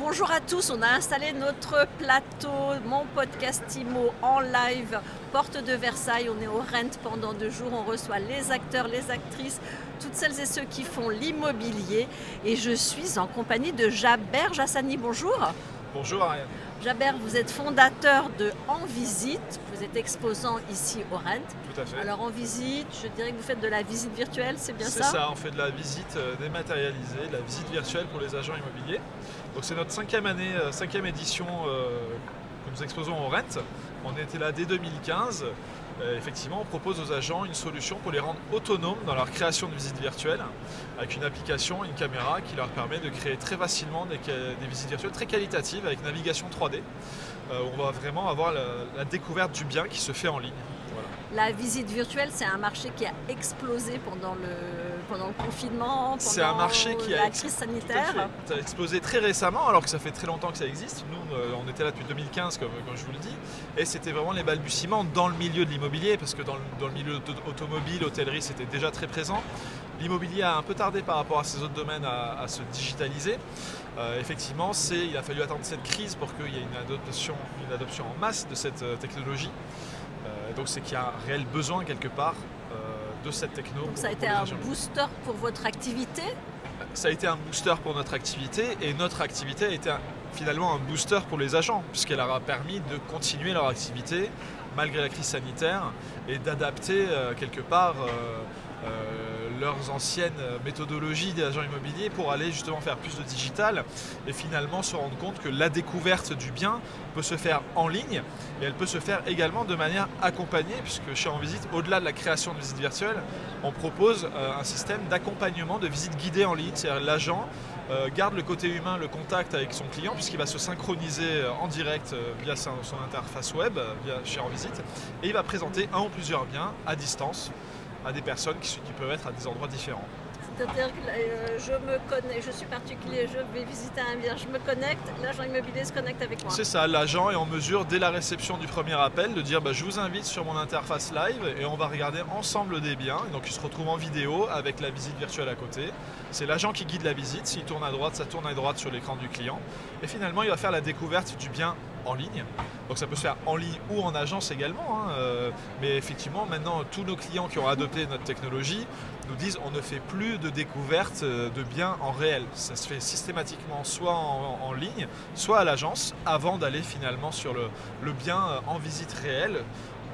Bonjour à tous, on a installé notre plateau, mon podcast IMO en live, porte de Versailles. On est au Rent pendant deux jours, on reçoit les acteurs, les actrices, toutes celles et ceux qui font l'immobilier. Et je suis en compagnie de Jaber Jassani. Bonjour. Bonjour Ariane. Jaber, vous êtes fondateur de En Visite, vous êtes exposant ici au Rent. Tout à fait. Alors en visite, je dirais que vous faites de la visite virtuelle, c'est bien C'est ça, on fait de la visite euh, dématérialisée, de la visite virtuelle pour les agents immobiliers. Donc c'est notre cinquième année, euh, cinquième édition euh, nous exposons au Rent. On était là dès 2015. Euh, effectivement, on propose aux agents une solution pour les rendre autonomes dans leur création de visites virtuelles, avec une application, une caméra qui leur permet de créer très facilement des, visites virtuelles très qualitatives avec navigation 3D. Euh, on va vraiment avoir la, découverte du bien qui se fait en ligne. La visite virtuelle, c'est un marché qui a explosé pendant le, pendant le confinement, C'est un pendant marché qui a la ex- crise sanitaire. Ça a explosé très récemment, alors que ça fait très longtemps que ça existe. Nous, euh, on était là depuis 2015, comme, comme je vous le dis, et c'était vraiment les balbutiements dans le milieu de l'immobilier, parce que dans le, dans le milieu auto- automobile, hôtellerie, c'était déjà très présent. L'immobilier a un peu tardé par rapport à ces autres domaines à, à se digitaliser. Euh, effectivement, c'est, il a fallu attendre cette crise pour qu'il y ait une adoption, une adoption en masse de cette euh, technologie. Euh, donc c'est qu'il y a un réel besoin quelque part de cette techno. Donc ça a été un agents. booster pour votre activité. ça a été un booster pour notre activité et notre activité a été un- finalement un booster pour les agents puisqu'elle leur a permis de continuer leur activité malgré la crise sanitaire et d'adapter euh, quelque part euh, euh, leurs anciennes méthodologies des agents immobiliers pour aller justement faire plus de digital et finalement se rendre compte que la découverte du bien peut se faire en ligne et elle peut se faire également de manière accompagnée puisque chez En Visite, au-delà de la création de visites virtuelles, on propose euh, un système d'accompagnement de visites guidées en ligne, c'est-à-dire l'agent euh, garde le côté humain, le contact avec son client puisqu'il va se synchroniser euh, en direct via son, interface web, via chez En Visite, et il va présenter un ou plusieurs biens à distance à des personnes qui, qui peuvent être à des endroits différents. C'est-à-dire que euh, je me connais, je suis particulier, je vais visiter un bien, je me connecte, l'agent immobilier se connecte avec moi. C'est ça, l'agent est en mesure, dès la réception du premier appel, de dire bah, je vous invite sur mon interface live et on va regarder ensemble des biens. Et donc il se retrouve en vidéo avec la visite virtuelle à côté. C'est l'agent qui guide la visite. S'il tourne à droite, ça tourne à droite sur l'écran du client. Et finalement, il va faire la découverte du bien en ligne. Donc ça peut se faire en ligne ou en agence également. hein, euh, mais effectivement, maintenant, tous nos clients qui ont adopté notre technologie nous disent on ne fait plus de découverte euh, de biens en réel. Ça se fait systématiquement soit en, ligne, soit à l'agence, avant d'aller finalement sur le, bien euh, en visite réelle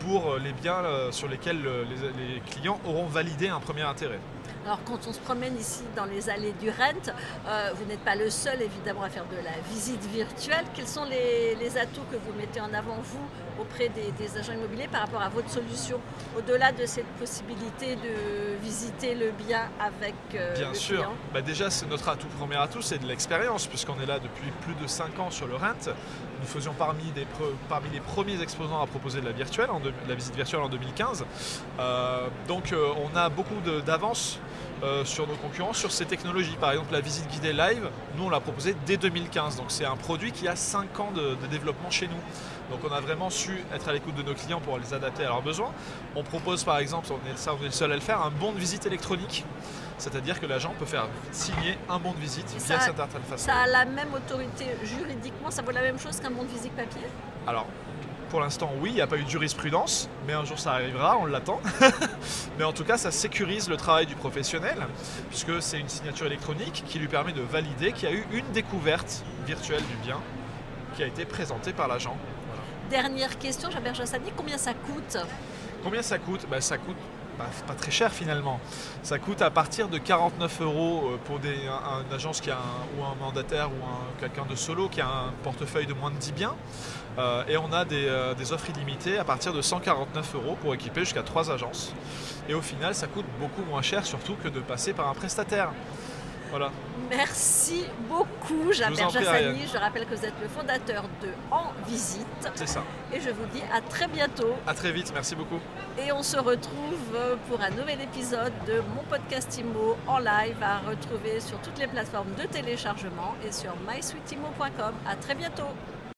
pour les biens sur lesquels les, les clients auront validé un premier intérêt. Alors quand on se promène ici dans les allées du Rent, euh, vous n'êtes pas le seul évidemment à faire de la visite virtuelle. Quels sont les, les atouts que vous mettez en avant, vous, auprès des, des agents immobiliers par rapport à votre solution, au-delà de cette possibilité de visiter le bien avec euh, Bien le sûr. client Bah déjà, c'est notre atout, premier atout, c'est de l'expérience, puisqu'on est là depuis plus de 5 ans sur le Rent. Nous faisions parmi, des pre- parmi les premiers exposants à proposer de la, virtuelle, en la visite virtuelle en 2015. Euh, donc, on a beaucoup de- euh, sur nos concurrents sur ces technologies. Par exemple, la visite guidée live, nous, on l'a proposée dès 2015. Donc, c'est un produit qui a 5 ans de, de développement chez nous. Donc, on a vraiment su être à l'écoute de nos clients pour les adapter à leurs besoins. On propose, par exemple, on est, ça, on est le seul à le faire, un bon de visite électronique. C'est-à-dire que l'agent peut faire signer un bon de visite via cette interface. Ça a la même autorité juridiquement, ça vaut la même chose qu'un bon de visite papier? Alors, pour l'instant, oui, il n'y a pas eu de jurisprudence, mais un jour ça arrivera, on l'attend. mais en tout cas, ça sécurise le travail du professionnel, puisque c'est une signature électronique qui lui permet de valider qu'il y a eu une découverte virtuelle du bien qui a été présentée par l'agent. Dernière question, Jassani, combien ça coûte? Combien ça coûte? Ben, Ça coûte pas très cher finalement. Ça coûte à partir de 49 euros euh, pour un- une agence qui a un- ou un mandataire ou un- quelqu'un de solo qui a un portefeuille de moins de 10 biens. Euh, et on a des, euh, des offres illimitées à partir de 149 euros pour équiper jusqu'à 3 agences. Et au final, ça coûte beaucoup moins cher surtout que de passer par un prestataire. Voilà. Merci beaucoup, Jaber Jassani. Je rappelle que vous êtes le fondateur de En Visite. C'est ça. Et je vous dis à très bientôt. À très vite. Merci beaucoup. Et on se retrouve pour un nouvel épisode de mon podcast IMO en live à retrouver sur toutes les plateformes de téléchargement et sur mysweetimo.com. À très bientôt.